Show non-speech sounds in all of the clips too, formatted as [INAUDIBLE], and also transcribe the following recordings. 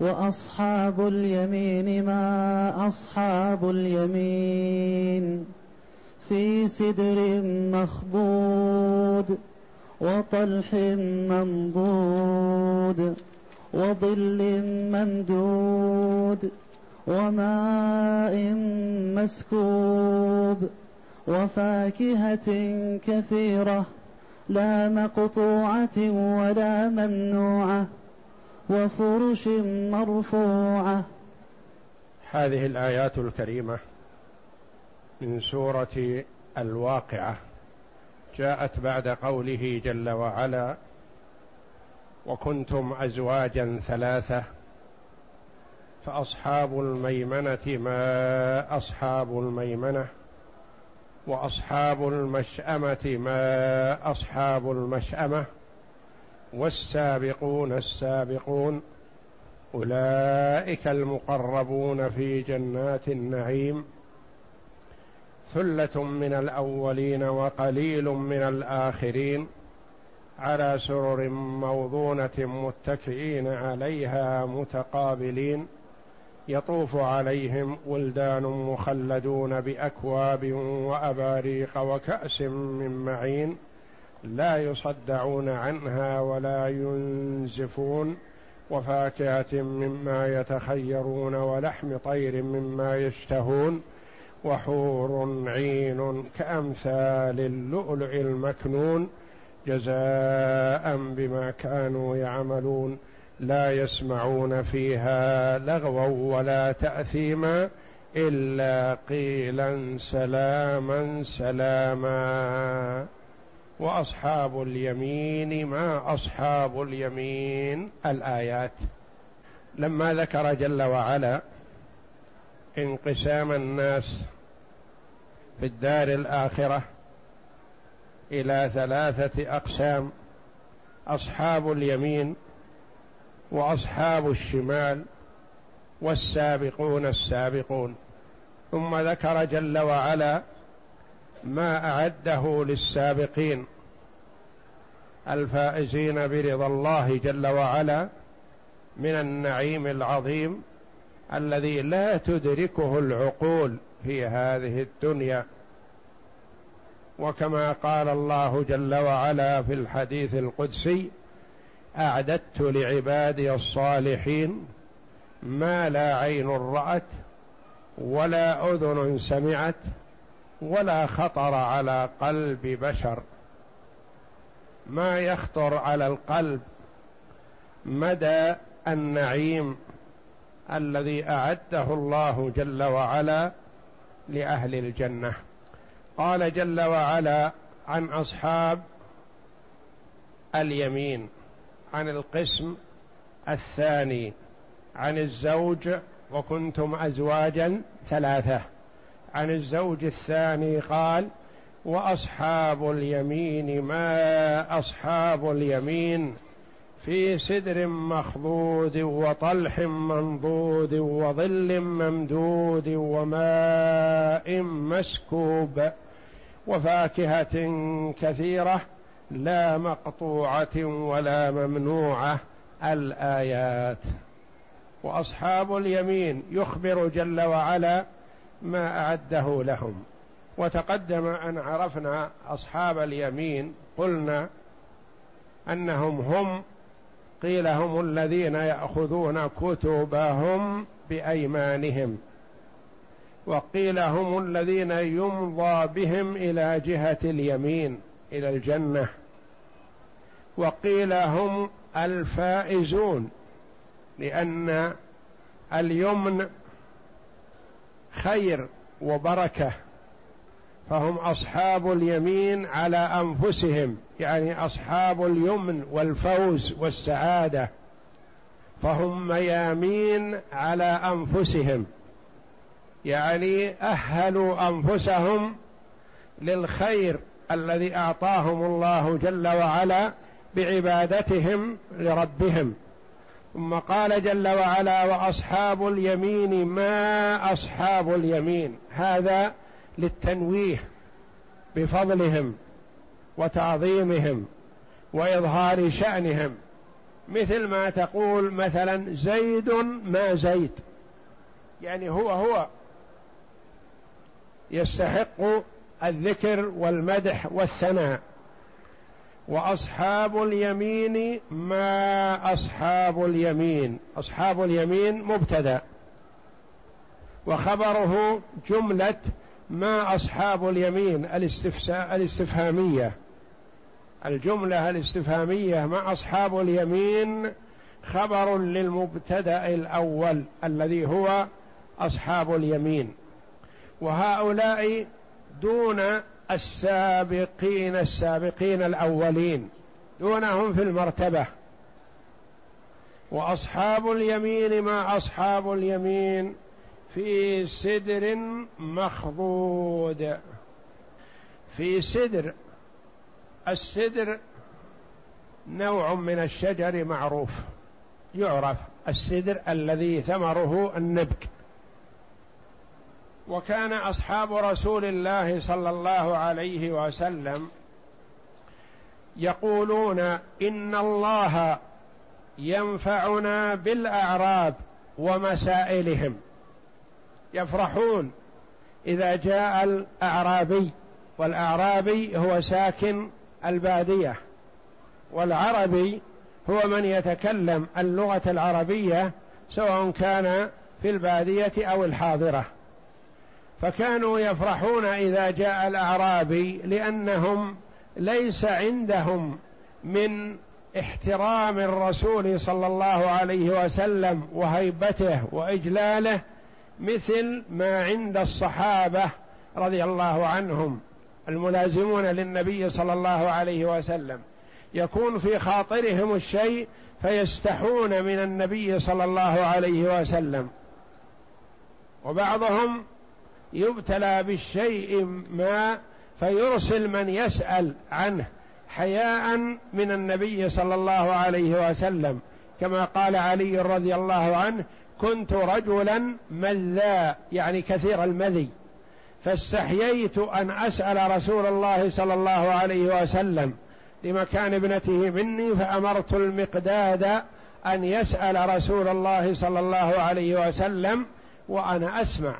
وأصحاب اليمين ما أصحاب اليمين في سدر مخضود وطلح منضود وظل ممدود وماء مسكوب وفاكهة كثيرة لا مقطوعة ولا ممنوعة وفرش مرفوعة. هذه الآيات الكريمة من سورة الواقعة. جاءت بعد قوله جل وعلا وكنتم أزواجا ثلاثة فأصحاب الميمنة ما أصحاب الميمنة وأصحاب المشأمة ما أصحاب المشأمة والسابقون السابقون أولئك المقربون في جنات النعيم ثلة من الأولين وقليل من الآخرين على سرر موضونة متكئين عليها متقابلين يطوف عليهم ولدان مخلدون بأكواب وأباريق وكأس من معين لا يصدعون عنها ولا ينزفون وفاكهة مما يتخيرون ولحم طير مما يشتهون وحور عين كأمثال اللؤلؤ المكنون جزاء بما كانوا يعملون لا يسمعون فيها لغوا ولا تأثيما إلا قيلا سلاما سلاما وأصحاب اليمين ما أصحاب اليمين الآيات. لما ذكر جل وعلا انقسام الناس في الدار الآخرة إلى ثلاثة أقسام أصحاب اليمين وأصحاب الشمال والسابقون السابقون. ثم ذكر جل وعلا ما أعده للسابقين الفائزين برضا الله جل وعلا من النعيم العظيم الذي لا تدركه العقول في هذه الدنيا. وكما قال الله جل وعلا في الحديث القدسي أعددت لعبادي الصالحين ما لا عين رأت ولا أذن سمعت ولا خطر على قلب بشر. ما يخطر على القلب مدى النعيم الذي أعده الله جل وعلا لأهل الجنة. قال جل وعلا عن أصحاب اليمين عن القسم الثاني عن الزوج وكنتم ازواجا ثلاثة. عن الزوج الثاني قال وأصحاب اليمين ما أصحاب اليمين في سدر مخضود وطلح منضود وظل ممدود وماء مسكوب وفاكهة كثيرة لا مقطوعة ولا ممنوعة الآيات. وأصحاب اليمين يخبر جل وعلا ما أعده لهم. وتقدم أن عرفنا أصحاب اليمين قلنا أنهم هم قيل هم الذين يأخذون كتبهم بأيمانهم وقيل هم الذين يمضى بهم إلى جهة اليمين إلى الجنة وقيل هم الفائزون لأن اليمن خير وبركة فهم أصحاب اليمين على أنفسهم يعني أصحاب اليمن والفوز والسعادة فهم ميامين على أنفسهم يعني أهلوا أنفسهم للخير الذي أعطاهم الله جل وعلا بعبادتهم لربهم. ثم قال جل وعلا وأصحاب اليمين ما أصحاب اليمين. هذا للتنويه بفضلهم وتعظيمهم وإظهار شأنهم. مثل ما تقول مثلا زيد ما زيد يعني هو هو يستحق الذكر والمدح والثناء. وأصحاب اليمين ما أصحاب اليمين. أصحاب اليمين مبتدا. وخبره جملة ما أصحاب اليمين الاستفهامية. الجملة الاستفهامية ما أصحاب اليمين خبر للمبتدا الأول الذي هو أصحاب اليمين. وهؤلاء دون السابقين السابقين الأولين. دونهم في المرتبة. وأصحاب اليمين ما أصحاب اليمين في سدر مخضود. في سدر السدر نوع من الشجر معروف. يعرف السدر الذي ثمره النبك. وكان أصحاب رسول الله صلى الله عليه وسلم يقولون إن الله ينفعنا بالأعراب ومسائلهم. يفرحون إذا جاء الأعرابي والأعرابي هو ساكن البادية والعربي هو من يتكلم اللغة العربية سواء كان في البادية أو الحاضرة. فكانوا يفرحون إذا جاء الأعرابي لأنهم ليس عندهم من احترام الرسول صلى الله عليه وسلم وهيبته وإجلاله مثل ما عند الصحابة رضي الله عنهم الملازمون للنبي صلى الله عليه وسلم. يكون في خاطرهم الشيء فيستحون من النبي صلى الله عليه وسلم. وبعضهم يبتلى بالشيء ما فيرسل من يسأل عنه حياء من النبي صلى الله عليه وسلم. كما قال علي رضي الله عنه كنت رجلا مذا يعني كثير المذي. فاستحييت أن أسأل رسول الله صلى الله عليه وسلم لمكان ابنته مني فأمرت المقداد أن يسأل رسول الله صلى الله عليه وسلم وأنا أسمع.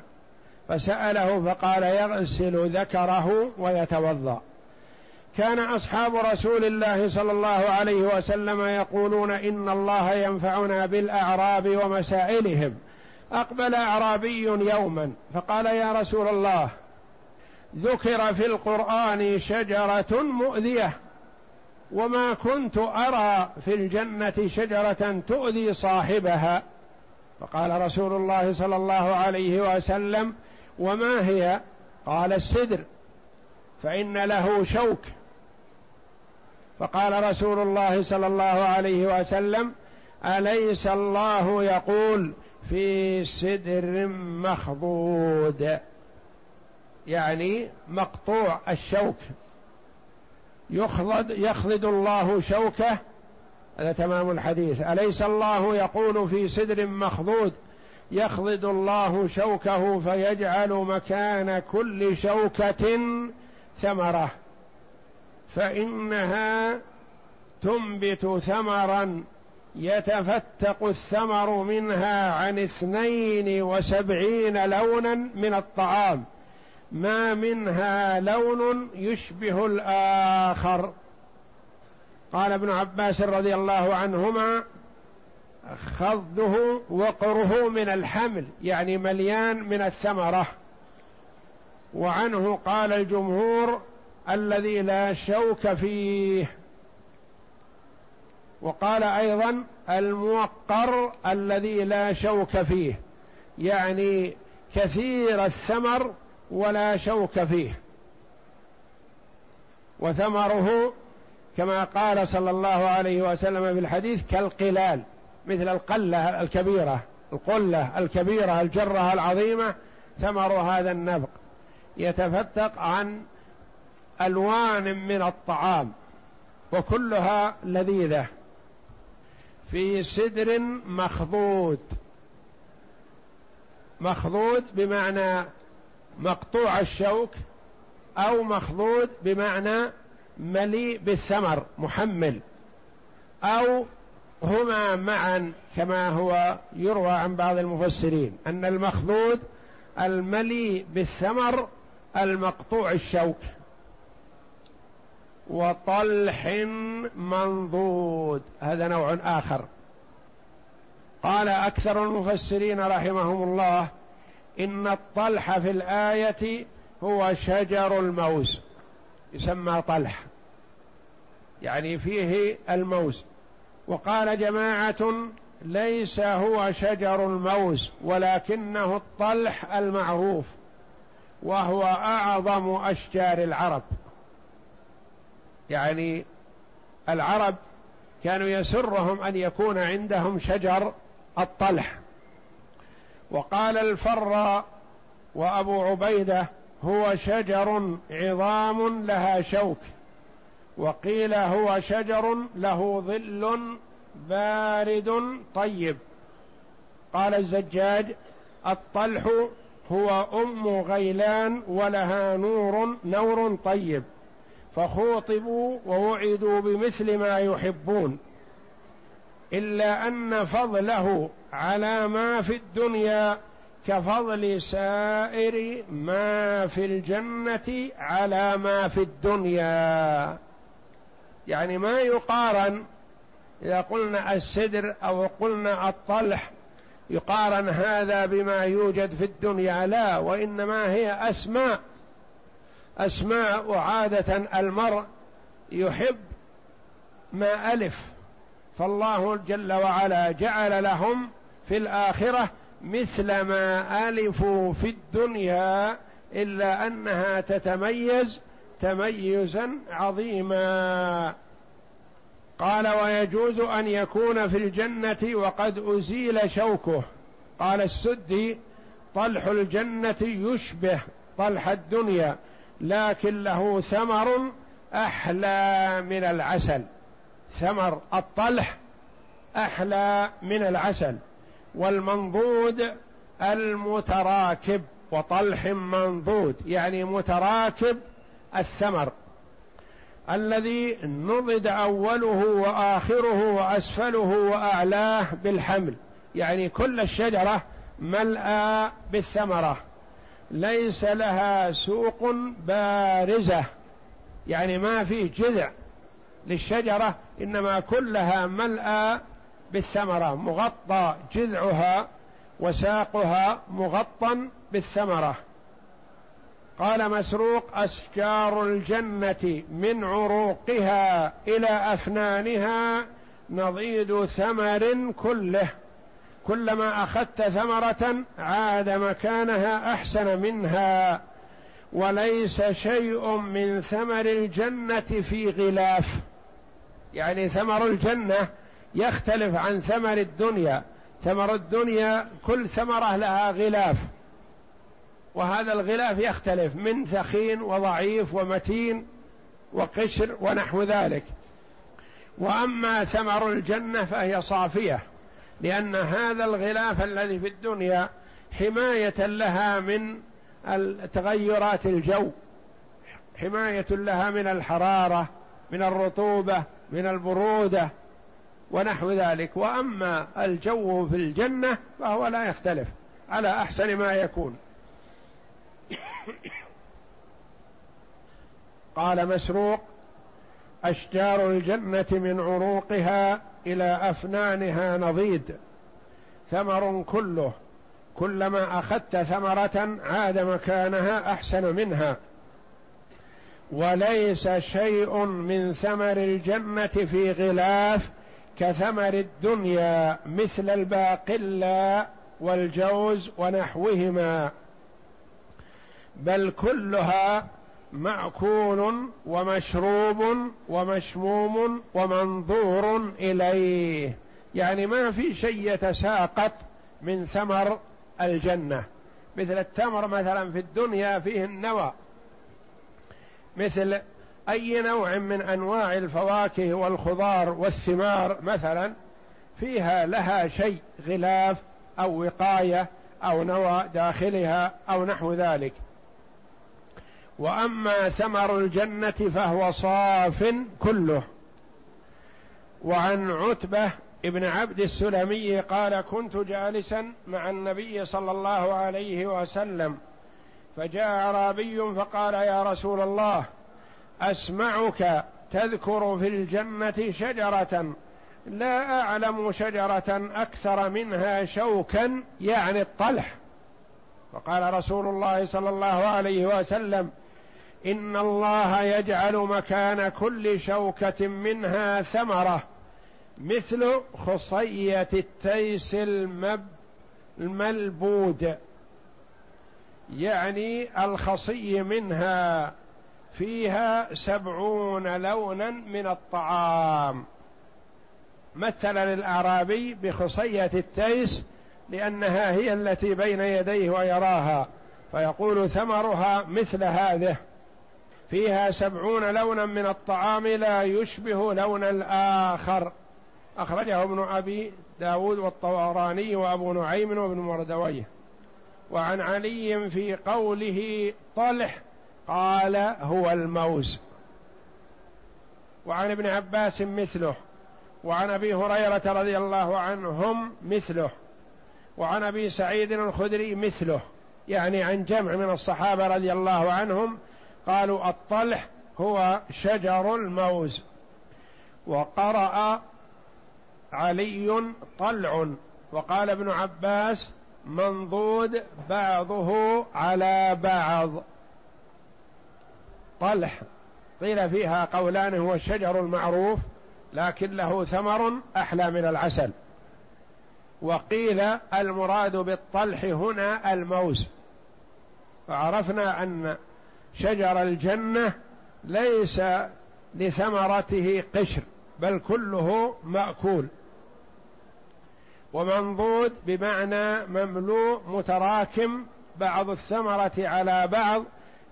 فسأله فقال يغسل ذكره ويتوضأ. كان أصحاب رسول الله صلى الله عليه وسلم يقولون إن الله ينفعنا بالأعراب ومسائلهم. أقبل أعرابي يوما فقال يا رسول الله ذكر في القرآن شجرة مؤذية وما كنت أرى في الجنة شجرة تؤذي صاحبها. فقال رسول الله صلى الله عليه وسلم وما هي؟ قال السدر. فإن له شوك. فقال رسول الله صلى الله عليه وسلم أليس الله يقول في سدر مخضود؟ يعني مقطوع الشوك. يخضد يخضد الله شوكه. هذا تمام الحديث. أليس الله يقول في سدر مخضود؟ يخضد الله شوكه فيجعل مكان كل شوكة ثمرة. فإنها تنبت ثمرا يتفتق الثمر منها عن اثنين وسبعين لونا من الطعام. ما منها لون يشبه الآخر. قال ابن عباس رضي الله عنهما خضه وقره من الحمل يعني مليان من الثمرة. وعنه قال الجمهور الذي لا شوك فيه. وقال أيضا الموقر الذي لا شوك فيه يعني كثير الثمر ولا شوك فيه. وثمره كما قال صلى الله عليه وسلم في الحديث كالقلال. مثل القلة الكبيرة القلة الكبيرة الجرة العظيمة ثمر هذا النبق. يتفتق عن ألوان من الطعام وكلها لذيذة. في سدر مخضود. مخضود بمعنى مقطوع الشوك أو مخضود بمعنى مليء بالثمر محمل. أو هما معا كما هو يروى عن بعض المفسرين أن المخضود المليء بالثمر المقطوع الشوك وطلح منضود هذا نوع آخر. قال أكثر المفسرين رحمهم الله إن الطلح في الآية هو شجر الموز يسمى طلح يعني فيه الموز. وقال جماعة ليس هو شجر الموز ولكنه الطلح المعروف وهو أعظم أشجار العرب. يعني العرب كانوا يسرهم أن يكون عندهم شجر الطلح. وقال الفر وأبو عبيدة هو شجر عظام لها شوك. وقيل هو شجر له ظل بارد طيب. قال الزجاج الطلح هو أم غيلان ولها نور نور طيب فخوطبوا ووعدوا بمثل ما يحبون إلا أن فضله على ما في الدنيا كفضل سائر ما في الجنة على ما في الدنيا. يعني ما يقارن إذا قلنا السدر أو قلنا الطلح يقارن هذا بما يوجد في الدنيا. لا وإنما هي أسماء. أسماء وعاده المرء يحب ما ألف. فالله جل وعلا جعل لهم في الآخرة مثل ما ألفوا في الدنيا إلا أنها تتميز تميزا عظيما. قال ويجوز أن يكون في الجنة وقد أزيل شوكه. قال السدي طلح الجنة يشبه طلح الدنيا لكن له ثمر أحلى من العسل. ثمر الطلح أحلى من العسل والمنضود المتراكب وطلح منضود يعني متراكب الثمر الذي نضد أوله وآخره وأسفله وأعلاه بالحمل. يعني كل الشجرة ملأى بالثمرة. ليس لها سوق بارزة. يعني ما فيه جذع للشجرة إنما كلها ملأى بالثمرة. مغطى جذعها وساقها مغطى بالثمرة. قال مسروق أشجار الجنة من عروقها إلى أفنانها نضيد ثمر كله. كلما أخذت ثمرة عاد مكانها أحسن منها. وليس شيء من ثمر الجنة في غلاف. يعني ثمر الجنة يختلف عن ثمر الدنيا. ثمر الدنيا كل ثمرة لها غلاف. وهذا الغلاف يختلف من ثخين وضعيف ومتين وقشر ونحو ذلك. وأما ثمر الجنة فهي صافية لأن هذا الغلاف الذي في الدنيا حماية لها من تغيرات الجو حماية لها من الحرارة من الرطوبة من البرودة ونحو ذلك. وأما الجو في الجنة فهو لا يختلف على أحسن ما يكون. [COUGHS] قال مسروق أشجار الجنة من عروقها إلى أفنانها نضيد ثمر كله كلما أخذت ثمرة عاد مكانها أحسن منها. وليس شيء من ثمر الجنة في غلاف كثمر الدنيا مثل الباقلا والجوز ونحوهما. بل كلها مأكول ومشروب ومشموم ومنظور إليه. يعني ما في شيء يتساقط من ثمر الجنة. مثل التمر مثلا في الدنيا فيه النوى. مثل أي نوع من أنواع الفواكه والخضار والثمار مثلا فيها لها شيء غلاف أو وقاية أو نوى داخلها أو نحو ذلك. وأما ثمر الجنة فهو صاف كله. وعن عتبة ابن عبد السلمي قال كنت جالسا مع النبي صلى الله عليه وسلم فجاء أعرابي فقال يا رسول الله أسمعك تذكر في الجنة شجرة لا أعلم شجرة أكثر منها شوكا يعني الطلح. فقال رسول الله صلى الله عليه وسلم إن الله يجعل مكان كل شوكة منها ثمرة مثل خصية التيس الملبود. يعني الخصي منها فيها سبعون لونا من الطعام. مثل للاعرابي بخصية التيس لأنها هي التي بين يديه ويراها فيقول ثمرها مثل هذه. فيها سبعون لونا من الطعام لا يشبه لون الآخر. أخرجه ابن أبي داود والطوراني وأبو نعيم وابن مردويه. وعن علي في قوله طلح قال هو الموز. وعن ابن عباس مثله. وعن أبي هريرة رضي الله عنهم مثله. وعن أبي سعيد الخدري مثله. يعني عن جمع من الصحابة رضي الله عنهم قالوا الطلح هو شجر الموز. وقرأ علي طلع وقال ابن عباس منضود بعضه على بعض. طلح قيل فيها قولان هو الشجر المعروف لكن له ثمر أحلى من العسل. وقيل المراد بالطلح هنا الموز. فعرفنا أن شجر الجنة ليس لثمرته قشر بل كله مأكول. ومنضود بمعنى مملوء متراكم بعض الثمرة على بعض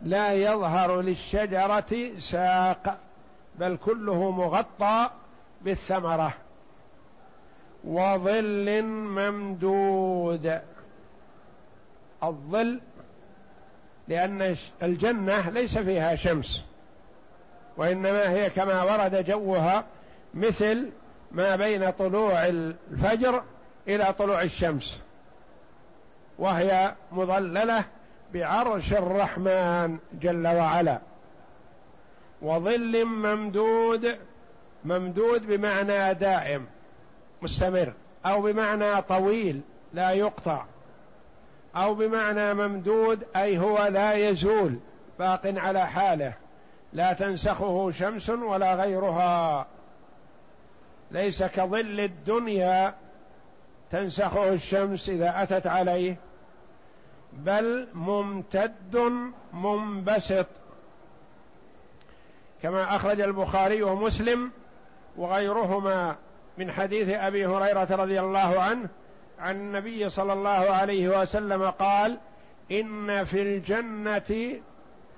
لا يظهر للشجرة ساق بل كله مغطى بالثمرة. وظل ممدود الظل لأن الجنة ليس فيها شمس وإنما هي كما ورد جوها مثل ما بين طلوع الفجر إلى طلوع الشمس وهي مظللة بعرش الرحمن جل وعلا وظل ممدود ممدود بمعنى دائم مستمر أو بمعنى طويل لا يقطع. أو بمعنى ممدود أي هو لا يزول. باق على حاله. لا تنسخه شمس ولا غيرها. ليس كظل الدنيا تنسخه الشمس إذا أتت عليه بل ممتد منبسط. كما أخرج البخاري ومسلم وغيرهما من حديث أبي هريرة رضي الله عنه عن النبي صلى الله عليه وسلم قال إن في الجنة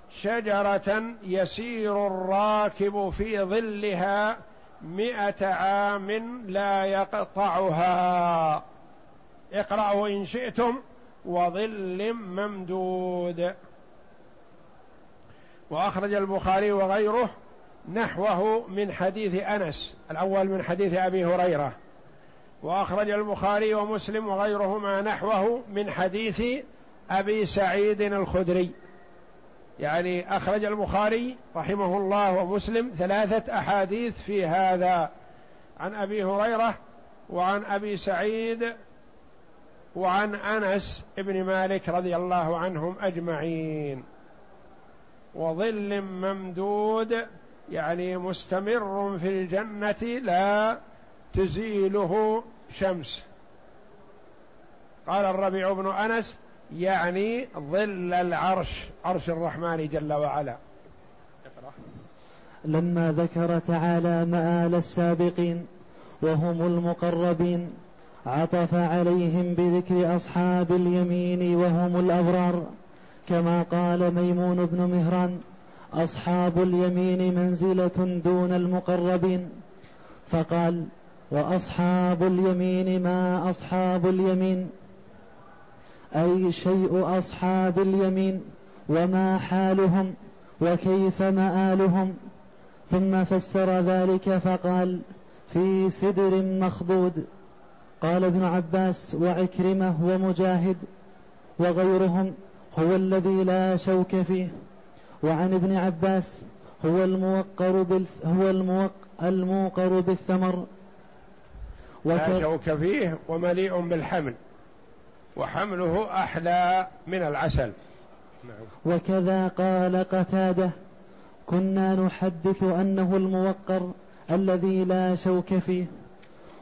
شجرة يسير الراكب في ظلها مئة عام لا يقطعها. اقرأوا إن شئتم وظل ممدود. وأخرج البخاري وغيره نحوه من حديث أنس الأول من حديث أبي هريرة. وأخرج البخاري ومسلم وغيرهما نحوه من حديث أبي سعيد الخدري. يعني أخرج البخاري رحمه الله ومسلم ثلاثة أحاديث في هذا. عن أبي هريرة وعن أبي سعيد وعن أنس بن مالك رضي الله عنهم أجمعين. وظل ممدود يعني مستمر في الجنة لا تزيله شمس. قال الربيع بن أنس يعني ظل العرش عرش الرحمن جل وعلا. لما ذكر تعالى مآل السابقين وهم المقربين عطف عليهم بذكر أصحاب اليمين وهم الأبرار. كما قال ميمون بن مهران أصحاب اليمين منزلة دون المقربين. فقال وأصحاب اليمين ما أصحاب اليمين؟ أي شيء أصحاب اليمين؟ وما حالهم؟ وكيف مآلهم؟ ثم فسر ذلك فقال في سدر مخضود. قال ابن عباس وعكرمة ومجاهد وغيرهم هو الذي لا شوك فيه. وعن ابن عباس هو الموقر بال هو الموق الموقر بالثمر. لا شوك فيه ومليء بالحمل. وحمله أحلى من العسل. نعم. وكذا قال قتادة كنا نحدث أنه الموقر الذي لا شوك فيه.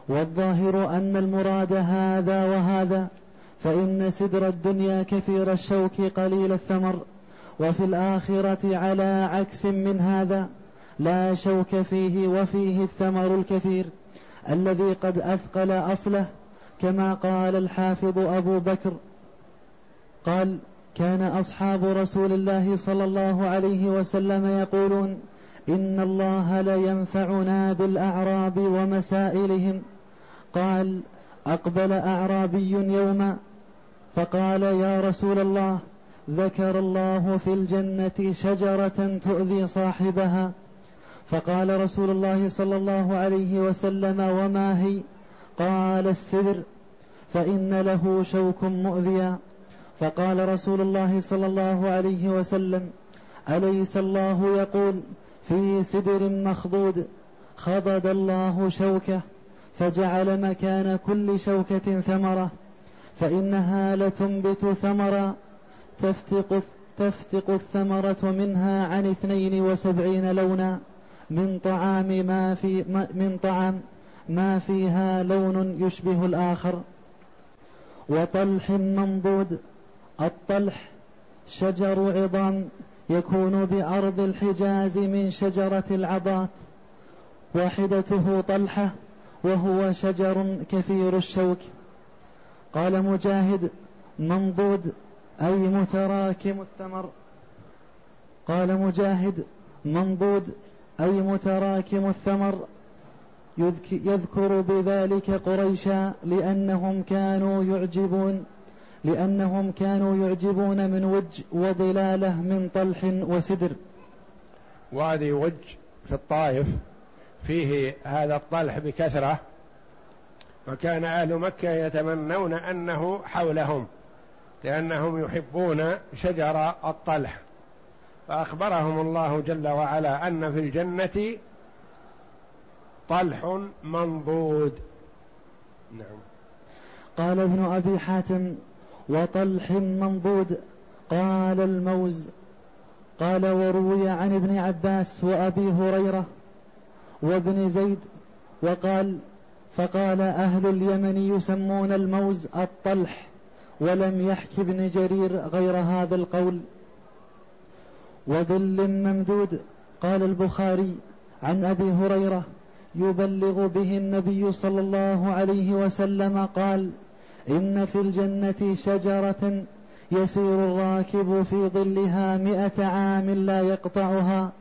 والظاهر أن المراد هذا وهذا فإن سدر الدنيا كثير الشوك قليل الثمر وفي الآخرة على عكس من هذا لا شوك فيه وفيه الثمر الكثير. الذي قد أثقل أصله كما قال الحافظ أبو بكر. قال كان أصحاب رسول الله صلى الله عليه وسلم يقولون إن الله لينفعنا بالأعراب ومسائلهم. قال أقبل أعرابي يوما فقال يا رسول الله ذكر الله في الجنة شجرة تؤذي صاحبها. فقال رسول الله صلى الله عليه وسلم وما هي؟ قال السدر. فإن له شوك مؤذيا فقال رسول الله صلى الله عليه وسلم أليس الله يقول في سدر مخضود خضد الله شوكة فجعل مكان كل شوكة ثمرة؟ فإنها لتنبت ثمرا تفتق, تفتق الثمرة منها عن اثنين وسبعين لونا. من طعام ما في من طعام ما فيها لون يشبه الآخر. وطلح منضود الطلح شجر عظام يكون بأرض الحجاز من شجرة العضات. واحدته طلحة وهو شجر كثير الشوك. قال مجاهد منضود أي متراكم الثمر. قال مجاهد منضود أي متراكم الثمر يذكر بذلك قريشا لأنهم كانوا يعجبون لأنهم كانوا يعجبون من وج وظلاله من طلح وسدر. وادي وج في الطائف فيه هذا الطلح بكثرة وكان أهل مكة يتمنون أنه حولهم لأنهم يحبون شجر الطلح. فأخبرهم الله جل وعلا أن في الجنة طلح منضود. نعم. قال ابن أبي حاتم وطلح منضود. قال الموز قال وروي عن ابن عباس وأبي هريرة وابن زيد وقال فقال أهل اليمن يسمون الموز الطلح ولم يحك ابن جرير غير هذا القول. وظل ممدود. قال البخاري عن أبي هريرة يبلغ به النبي صلى الله عليه وسلم قال إن في الجنة شجرة يسير الراكب في ظلها مئة عام لا يقطعها.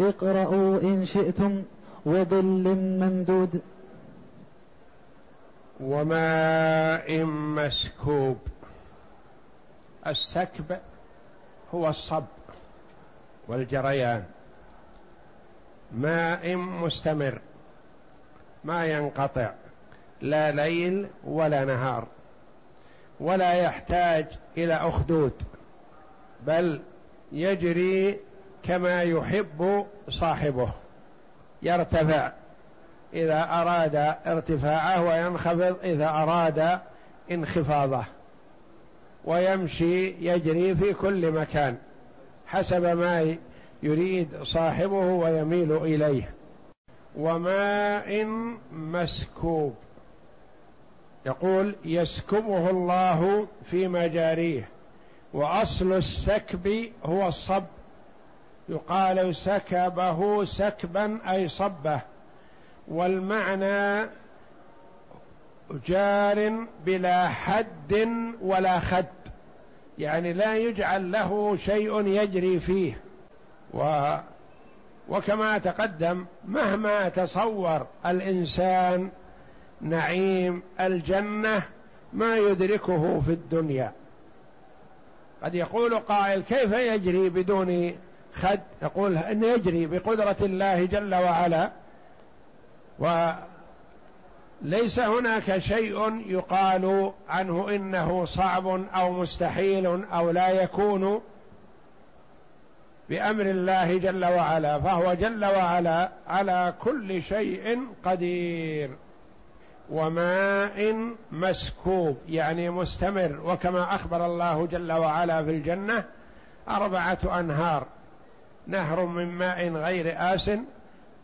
اقرأوا إن شئتم وظل ممدود. وماء مسكوب السكب هو الصب. والجريان. ماء مستمر. ما ينقطع. لا ليل ولا نهار. ولا يحتاج إلى أخدود. بل يجري كما يحب صاحبه. يرتفع. إذا أراد ارتفاعه وينخفض. إذا أراد انخفاضه. ويمشي يجري في كل مكان. حسب ما يريد صاحبه ويميل إليه. وماء مسكوب. يقول يسكبه الله في مجاريه. وأصل السكب هو الصب. يقال سكبه سكبا أي صبه. والمعنى جار بلا حد ولا خد. يعني لا يجعل له شيء يجري فيه. و وكما تقدم مهما تصور الإنسان نعيم الجنة ما يدركه في الدنيا. قد يقول قائل كيف يجري بدون خد؟ يقول إن يجري بقدرة الله جل وعلا. وليس هناك شيء يقال عنه إنه صعب أو مستحيل أو لا يكون بأمر الله جل وعلا فهو جل وعلا على كل شيء قدير. وماء مسكوب يعني مستمر وكما أخبر الله جل وعلا في الجنة أربعة أنهار نهر من ماء غير آس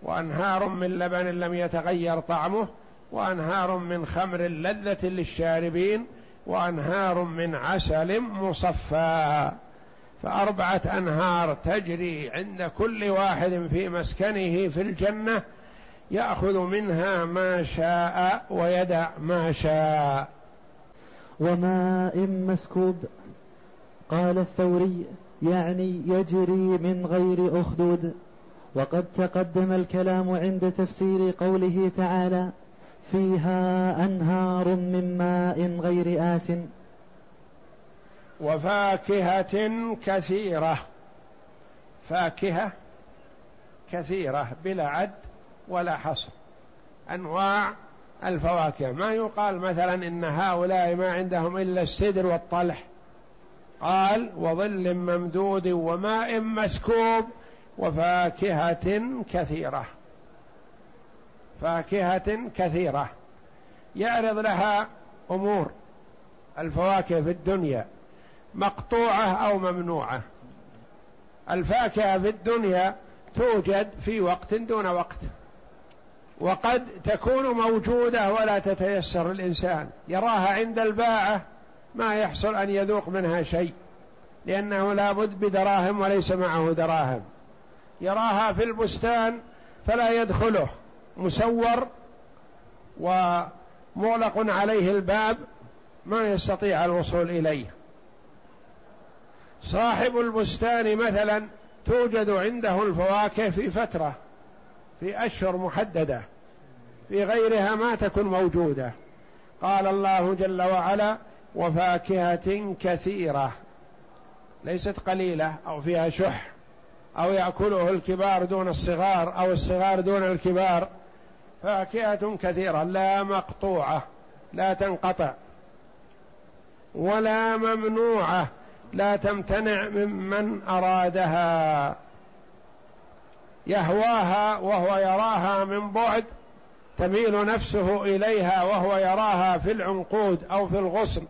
وأنهار من لبن لم يتغير طعمه وأنهار من خمر لذة للشاربين وأنهار من عسل مصفى. فأربعة أنهار تجري عند كل واحد في مسكنه في الجنة يأخذ منها ما شاء ويدع ما شاء. وماء مسكوب. قال الثوري يعني يجري من غير أخدود. وقد تقدم الكلام عند تفسير قوله تعالى فيها أنهار من ماء غير آس. وفاكهة كثيرة. فاكهة كثيرة بلا عد ولا حصر. أنواع الفواكه. ما يقال مثلا إن هؤلاء ما عندهم إلا السدر والطلح. قال وظل ممدود وماء مسكوب وفاكهة كثيرة. فاكهة كثيرة. يعرض لها أمور الفواكه في الدنيا مقطوعة أو ممنوعة. الفاكهة في الدنيا توجد في وقت دون وقت وقد تكون موجودة ولا تتيسر الإنسان. يراها عند الباعة ما يحصل أن يذوق منها شيء لأنه لابد بدراهم وليس معه دراهم. يراها في البستان فلا يدخله. مسور ومغلق عليه الباب ما يستطيع الوصول إليه. صاحب البستان مثلا توجد عنده الفواكه في فترة في أشهر محددة في غيرها ما تكون موجودة. قال الله جل وعلا وفاكهة كثيرة ليست قليلة أو فيها شح أو يأكله الكبار دون الصغار أو الصغار دون الكبار. فاكهة كثيرة لا مقطوعة لا تنقطع ولا ممنوعة لا تمتنع ممن أرادها. يهواها وهو يراها من بعد تميل نفسه إليها وهو يراها في العنقود أو في الغصن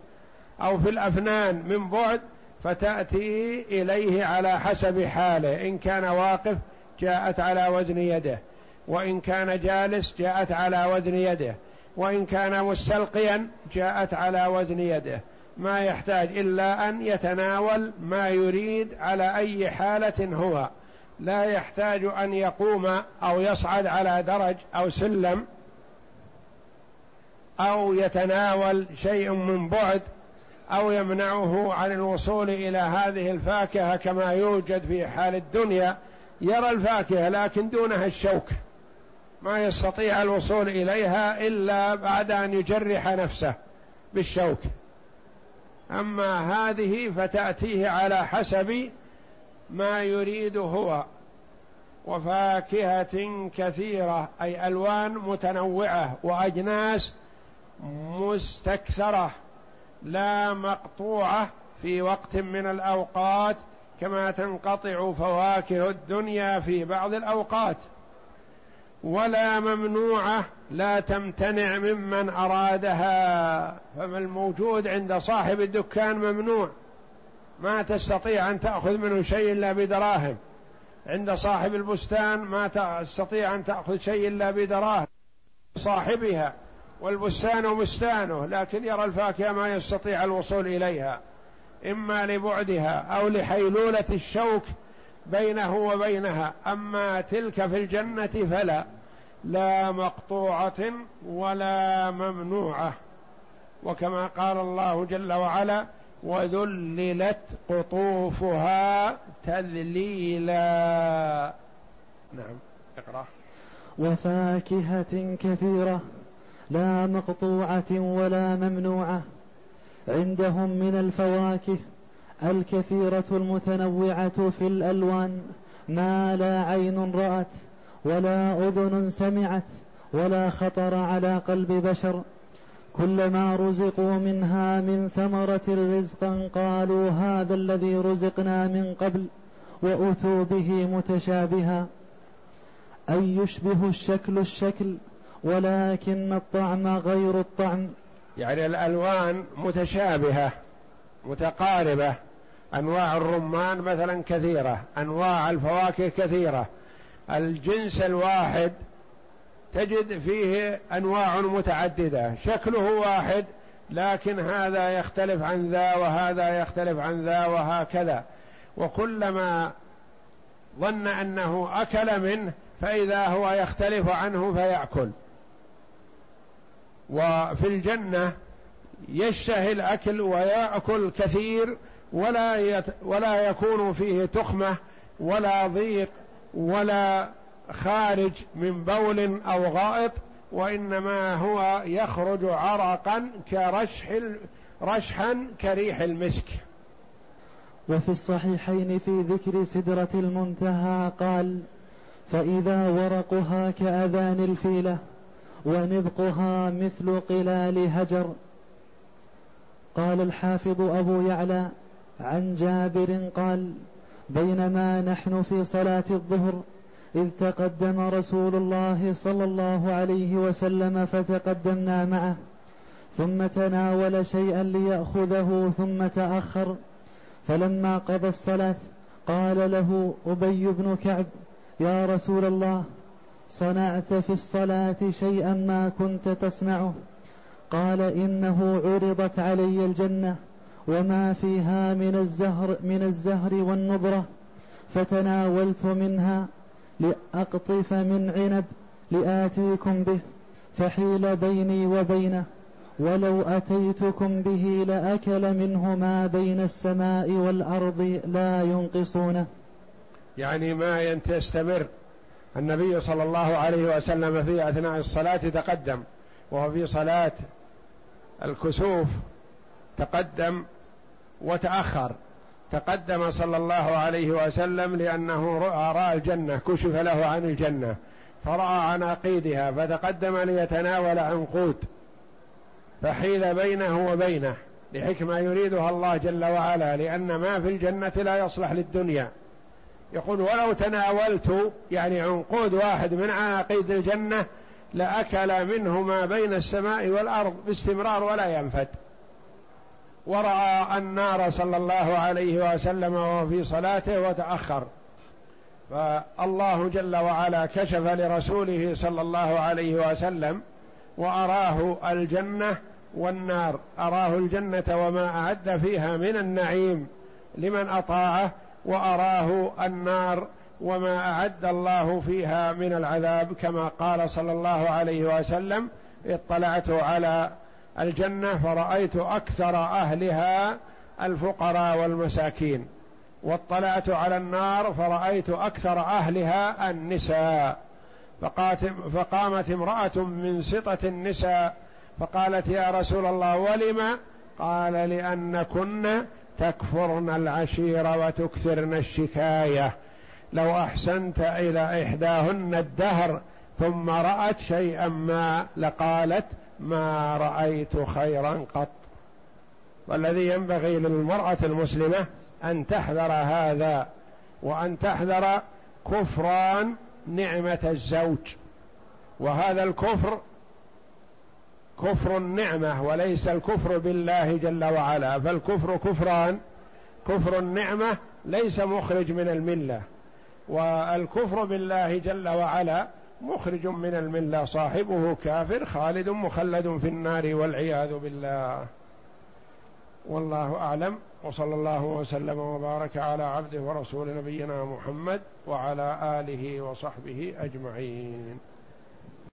أو في الأفنان من بعد فتأتي إليه على حسب حاله. إن كان واقف جاءت على وزن يده. وإن كان جالس جاءت على وزن يده وإن كان مستلقيا جاءت على وزن يده. ما يحتاج إلا أن يتناول ما يريد على أي حالة هو. لا يحتاج أن يقوم أو يصعد على درج أو سلم أو يتناول شيء من بعد أو يمنعه عن الوصول إلى هذه الفاكهة كما يوجد في حال الدنيا. يرى الفاكهة لكن دونها الشوك. ما يستطيع الوصول إليها إلا بعد أن يجرح نفسه بالشوك. أما هذه فتأتيه على حسب ما يريد هو. وفاكهة كثيرة أي ألوان متنوعة وأجناس مستكثرة لا مقطوعة في وقت من الأوقات كما تنقطع فواكه الدنيا في بعض الأوقات. ولا ممنوعة لا تمتنع ممن أرادها. فما الموجود عند صاحب الدكان ممنوع. ما تستطيع أن تأخذ منه شيء إلا بدراهم. عند صاحب البستان ما تستطيع أن تأخذ شيء إلا بدراهم. صاحبها والبستان بستانه لكن يرى الفاكهة ما يستطيع الوصول إليها. إما لبعدها أو لحيلولة الشوك بينه وبينها. أما تلك في الجنة فلا. لا مقطوعة ولا ممنوعة. وكما قال الله جل وعلا وذللت قطوفها تذليلا. نعم اقرأ. وفاكهة كثيرة لا مقطوعة ولا ممنوعة. عندهم من الفواكه الكثيرة المتنوعة في الألوان ما لا عين رأت. ولا أذن سمعت ولا خطر على قلب بشر. كلما رزقوا منها من ثمرة رزقا قالوا هذا الذي رزقنا من قبل وأتوا به متشابها. أي يشبه الشكل الشكل ولكن الطعم غير الطعم. يعني الألوان متشابهة متقاربة أنواع الرمان مثلا كثيرة أنواع الفواكه كثيرة الجنس الواحد تجد فيه أنواع متعددة شكله واحد لكن هذا يختلف عن ذا وهذا يختلف عن ذا وهكذا. وكلما ظن أنه أكل منه فإذا هو يختلف عنه فيأكل. وفي الجنة يشتهي الأكل ويأكل كثير ولا يت ولا يكون فيه تخمة ولا ضيق ولا خارج من بول أو غائط وإنما هو يخرج عرقا كرشح رشحا كريح المسك. وفي الصحيحين في ذكر سدرة المنتهى قال فإذا ورقها كأذان الفيلة ونبقها مثل قلال هجر. قال الحافظ أبو يعلى عن جابر قال بينما نحن في صلاة الظهر إذ تقدم رسول الله صلى الله عليه وسلم فتقدمنا معه ثم تناول شيئا ليأخذه ثم تأخر. فلما قضى الصلاة قال له أبي بن كعب يا رسول الله صنعت في الصلاة شيئا ما كنت تصنعه. قال إنه عرضت علي الجنة. وما فيها من الزهر من الزهر والنضرة فتناولت منها لأقطف من عنب لآتيكم به فحيل بيني وبينه ولو أتيتكم به لأكل منه ما بين السماء والأرض لا ينقصونه يعني ما يستمر. النبي صلى الله عليه وسلم في أثناء الصلاة تقدم وهو في صلاة الكسوف تقدم وتأخر. تقدم صلى الله عليه وسلم لأنه رأى الجنة كشف له عن الجنة فرأى عناقيدها فتقدم ليتناول عنقود فحيل بينه وبينه لحكمة يريدها الله جل وعلا لأن ما في الجنة لا يصلح للدنيا. يقول ولو تناولت يعني عنقود واحد من عناقيد الجنة لأكل منه ما بين السماء والأرض باستمرار ولا ينفد. ورأى النار صلى الله عليه وسلم وهو في صلاته وتأخر. فالله جل وعلا كشف لرسوله صلى الله عليه وسلم وأراه الجنة والنار. أراه الجنة وما أعد فيها من النعيم لمن أطاعه وأراه النار وما أعد الله فيها من العذاب كما قال صلى الله عليه وسلم اطلعت على الجنة فرأيت أكثر أهلها الفقراء والمساكين واطلعت على النار فرأيت أكثر أهلها النساء. فقامت امرأة من سطة النساء فقالت يا رسول الله ولم؟ قال لأنكن تكفرن العشير وتكثرن الشكاية. لو أحسنت إلى إحداهن الدهر ثم رأت شيئا ما لقالت ما رأيت خيرا قط. والذي ينبغي للمرأة المسلمة أن تحذر هذا وأن تحذر كفران نعمة الزوج. وهذا الكفر كفر النعمة وليس الكفر بالله جل وعلا فالكفر كفران. كفر النعمة ليس مخرج من الملة. والكفر بالله جل وعلا مخرج من الملة صاحبه كافر خالد مخلد في النار والعياذ بالله. والله أعلم وصلى الله وسلم وبارك على عبده ورسول نبينا محمد وعلى آله وصحبه أجمعين.